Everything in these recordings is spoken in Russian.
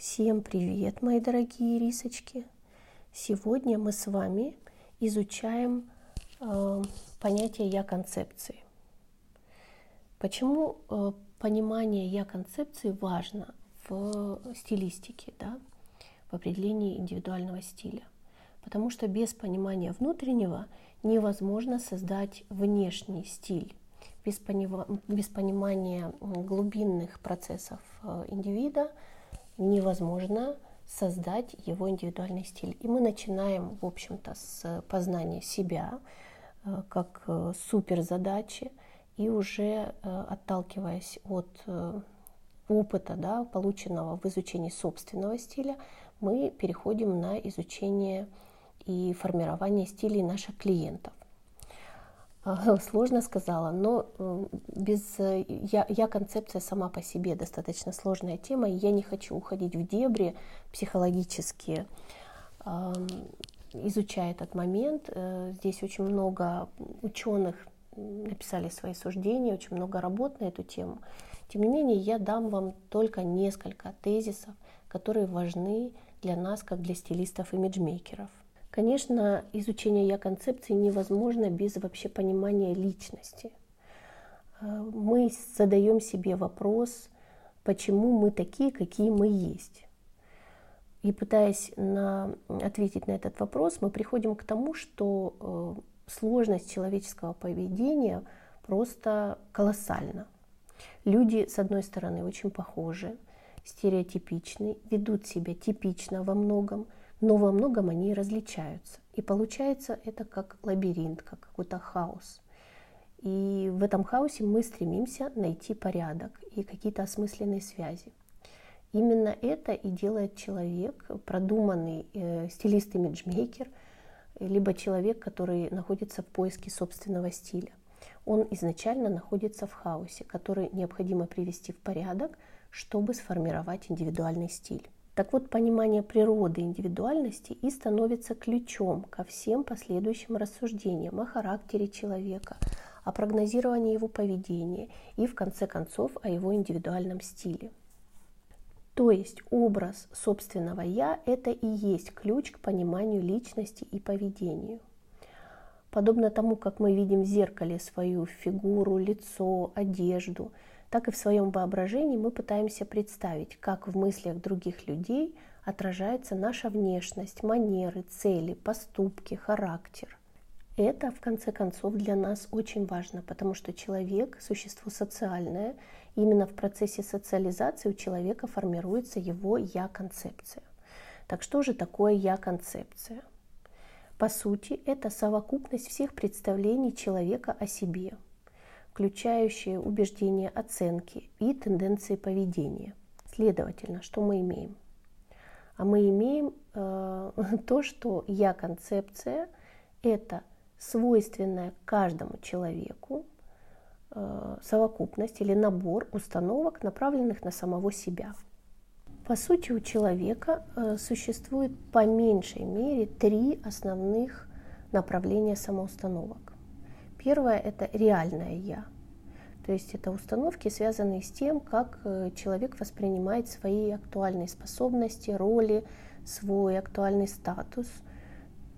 Всем привет, мои дорогие рисочки! Сегодня мы с вами изучаем э, понятие я-концепции. Почему э, понимание я-концепции важно в стилистике, да, в определении индивидуального стиля? Потому что без понимания внутреннего невозможно создать внешний стиль. Без, поним... без понимания глубинных процессов э, индивида – невозможно создать его индивидуальный стиль. И мы начинаем, в общем-то, с познания себя э, как э, суперзадачи, и уже э, отталкиваясь от опыта, да, полученного в изучении собственного стиля, мы переходим на изучение и формирование стилей наших клиентов. Сложно сказала, но э, без э, я, я концепция сама по себе достаточно сложная тема, и я не хочу уходить в дебри психологические, изучая этот момент. Э, здесь очень много ученых написали свои суждения, очень много работ на эту тему. Тем не менее, я дам вам только несколько тезисов, которые важны для нас, как для стилистов имиджмейкеров. Конечно, изучение я-концепции невозможно без вообще понимания личности. Э, мы задаем себе вопрос, почему мы такие, какие мы есть. И пытаясь на, ответить на этот вопрос, мы приходим к тому, что э, сложность человеческого поведения просто колоссальна. Люди, с одной стороны, очень похожи, стереотипичны, ведут себя типично во многом – но во многом они различаются. И получается это как лабиринт, как какой-то хаос. И в этом хаосе мы стремимся найти порядок и какие-то осмысленные связи. Именно это и делает человек, продуманный э, стилист-имиджмейкер, либо человек, который находится в поиске собственного стиля. Он изначально находится в хаосе, который необходимо привести в порядок, чтобы сформировать индивидуальный стиль. Так вот, понимание природы индивидуальности и становится ключом ко всем последующим рассуждениям о характере человека, о прогнозировании его поведения и, в конце концов, о его индивидуальном стиле. То есть образ собственного «я» – это и есть ключ к пониманию личности и поведению. Подобно тому, как мы видим в зеркале свою фигуру, лицо, одежду – так и в своем воображении мы пытаемся представить, как в мыслях других людей отражается наша внешность, манеры, цели, поступки, характер. Это, в конце концов, для нас очень важно, потому что человек – существо социальное. И именно в процессе социализации у человека формируется его «я-концепция». Так что же такое «я-концепция»? По сути, это совокупность всех представлений человека о себе – включающие убеждения, оценки и тенденции поведения. Следовательно, что мы имеем? А мы имеем э, то, что я-концепция – это свойственная каждому человеку э, совокупность или набор установок, направленных на самого себя. По сути, у человека э, существует по меньшей мере три основных направления самоустановок. Первое – это реальное «я». То есть это установки, связанные с тем, как э, человек воспринимает свои актуальные способности, роли, свой актуальный статус,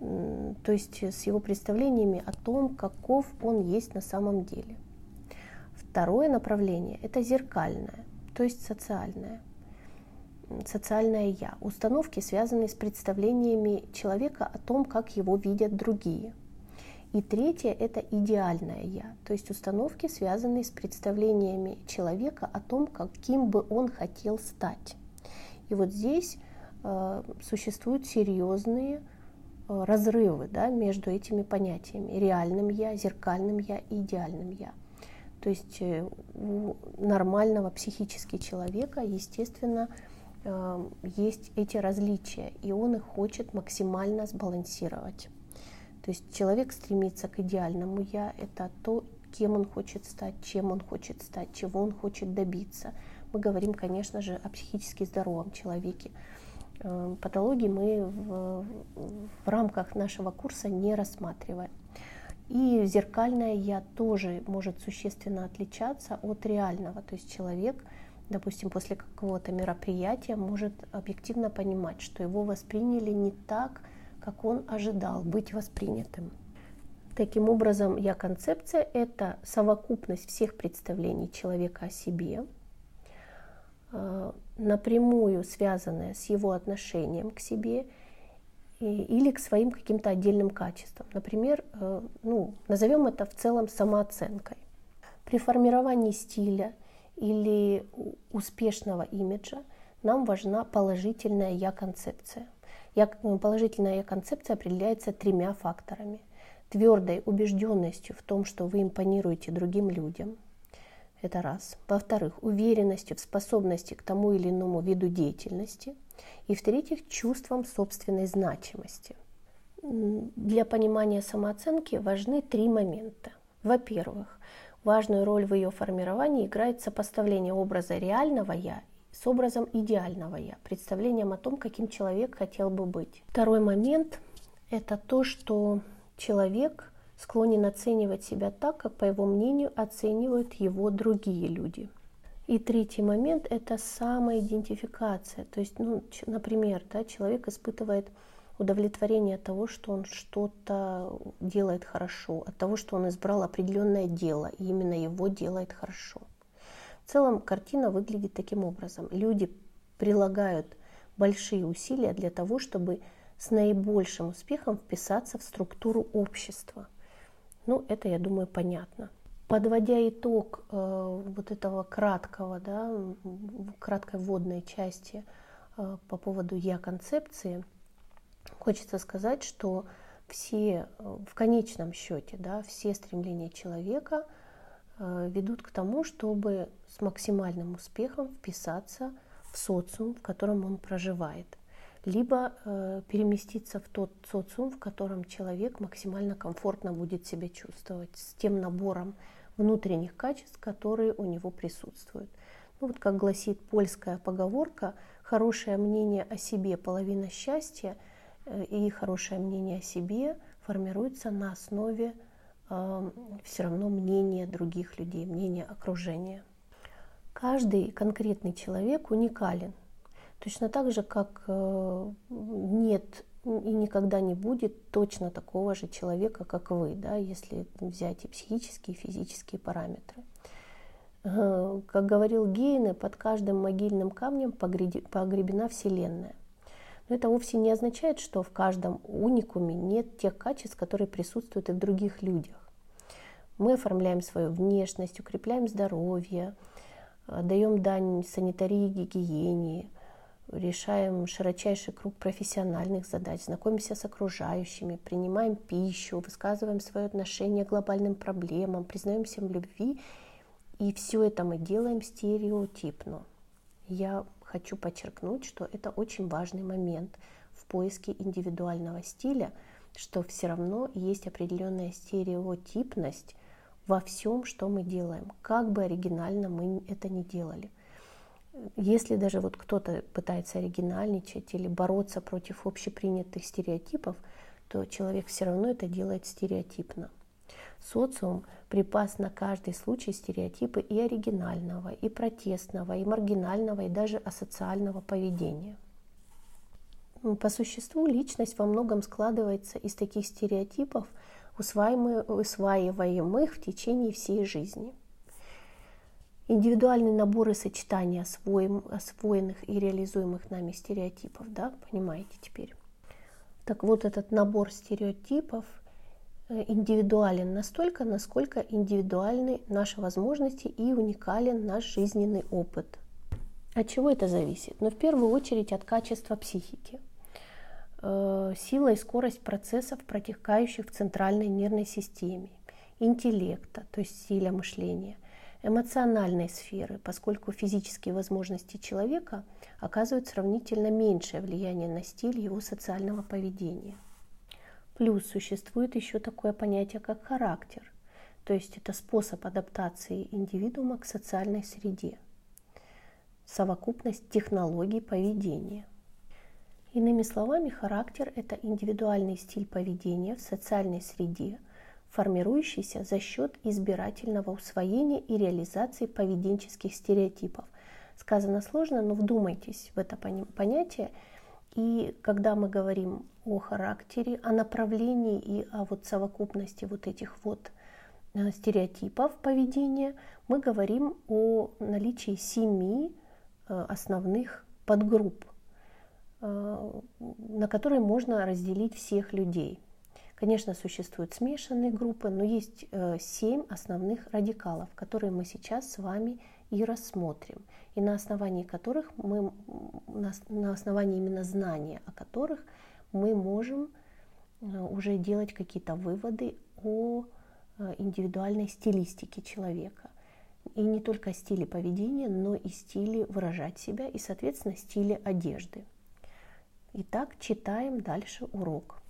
то есть с его представлениями о том, каков он есть на самом деле. Второе направление – это зеркальное, то есть социальное. Социальное «я». Установки, связанные с представлениями человека о том, как его видят другие – и третье – это идеальное «я», то есть установки, связанные с представлениями человека о том, каким бы он хотел стать. И вот здесь э, существуют серьезные э, разрывы да, между этими понятиями – реальным «я», зеркальным «я» и идеальным «я». То есть э, у нормального психически человека, естественно, э, есть эти различия, и он их хочет максимально сбалансировать. То есть человек стремится к идеальному «я» — это то, кем он хочет стать, чем он хочет стать, чего он хочет добиться. Мы говорим, конечно же, о психически здоровом человеке. Э, патологии мы в, в рамках нашего курса не рассматриваем. И зеркальное «я» тоже может существенно отличаться от реального. То есть человек допустим, после какого-то мероприятия может объективно понимать, что его восприняли не так, как он ожидал быть воспринятым. Таким образом, я-концепция – это совокупность всех представлений человека о себе, э, напрямую связанная с его отношением к себе или к своим каким-то отдельным качествам. Например, э, ну, назовем это в целом самооценкой. При формировании стиля или успешного имиджа нам важна положительная я-концепция. Положительная я-концепция определяется тремя факторами. Твердой убежденностью в том, что вы импонируете другим людям. Это раз. Во-вторых, уверенностью в способности к тому или иному виду деятельности. И в-третьих, чувством собственной значимости. Для понимания самооценки важны три момента. Во-первых, Важную роль в ее формировании играет сопоставление образа реального «я» с образом идеального «я», представлением о том, каким человек хотел бы быть. Второй момент – это то, что человек склонен оценивать себя так, как, по его мнению, оценивают его другие люди. И третий момент – это самоидентификация. То есть, ну, например, да, человек испытывает удовлетворение от того, что он что-то делает хорошо, от того, что он избрал определенное дело, и именно его делает хорошо. В целом картина выглядит таким образом. Люди прилагают большие усилия для того, чтобы с наибольшим успехом вписаться в структуру общества. Ну, это, я думаю, понятно. Подводя итог э, вот этого краткого, да, краткой вводной части э, по поводу я-концепции – Хочется сказать, что все, э, в конечном счете, да, все стремления человека ведут к тому, чтобы с максимальным успехом вписаться в социум, в котором он проживает, либо э, переместиться в тот социум, в котором человек максимально комфортно будет себя чувствовать, с тем набором внутренних качеств, которые у него присутствуют. Ну, вот как гласит польская поговорка, хорошее мнение о себе – половина счастья – Э, и хорошее мнение о себе формируется на основе э, все равно мнения других людей, мнения окружения. Каждый конкретный человек уникален. Точно так же, как э, нет и никогда не будет точно такого же человека, как вы, да, если взять и психические, и физические параметры. Как говорил Гейне, под каждым могильным камнем погребена Вселенная. Но это вовсе не означает, что в каждом уникуме нет тех качеств, которые присутствуют и в других людях. Мы оформляем свою внешность, укрепляем здоровье, э, даем дань санитарии и гигиене, решаем широчайший круг профессиональных задач, знакомимся с окружающими, принимаем пищу, высказываем свое отношение к глобальным проблемам, признаемся в любви. И все это мы делаем стереотипно. Я хочу подчеркнуть, что это очень важный момент в поиске индивидуального стиля, что все равно есть определенная стереотипность во всем, что мы делаем, как бы оригинально мы это ни делали. Если даже вот кто-то пытается оригинальничать или бороться против общепринятых стереотипов, то человек все равно это делает стереотипно. Социум припас на каждый случай стереотипы и оригинального, и протестного, и маргинального, и даже асоциального поведения. По существу личность во многом складывается из таких стереотипов, усваиваемых в течение всей жизни. Индивидуальный набор и сочетание освоенных и реализуемых нами стереотипов, да, понимаете теперь. Так вот, этот набор стереотипов – Э, индивидуален настолько, насколько индивидуальны наши возможности и уникален наш жизненный опыт. От чего это зависит? Ну, в первую очередь от качества психики. Э, сила и скорость процессов, протекающих в центральной нервной системе, интеллекта, то есть стиля мышления, эмоциональной сферы, поскольку физические возможности человека оказывают сравнительно меньшее влияние на стиль его социального поведения – Плюс существует еще такое понятие, как характер, то есть это способ адаптации индивидуума к социальной среде, совокупность технологий поведения. Иными словами, характер – это индивидуальный стиль поведения в социальной среде, формирующийся за счет избирательного усвоения и реализации поведенческих стереотипов, сказано сложно, но вдумайтесь в это понятие. И когда мы говорим о характере, о направлении и о вот совокупности вот этих вот э, стереотипов поведения, мы говорим о наличии семи э, основных подгрупп, на которые можно разделить всех людей. Конечно, существуют смешанные группы, но есть семь основных радикалов, которые мы сейчас с вами и рассмотрим, и на основании которых мы, на основании именно знания о которых мы можем э, уже делать какие-то выводы о э, индивидуальной стилистике человека. И не только стиле поведения, но и стиле выражать себя, и, соответственно, стиле одежды. Итак, читаем дальше урок.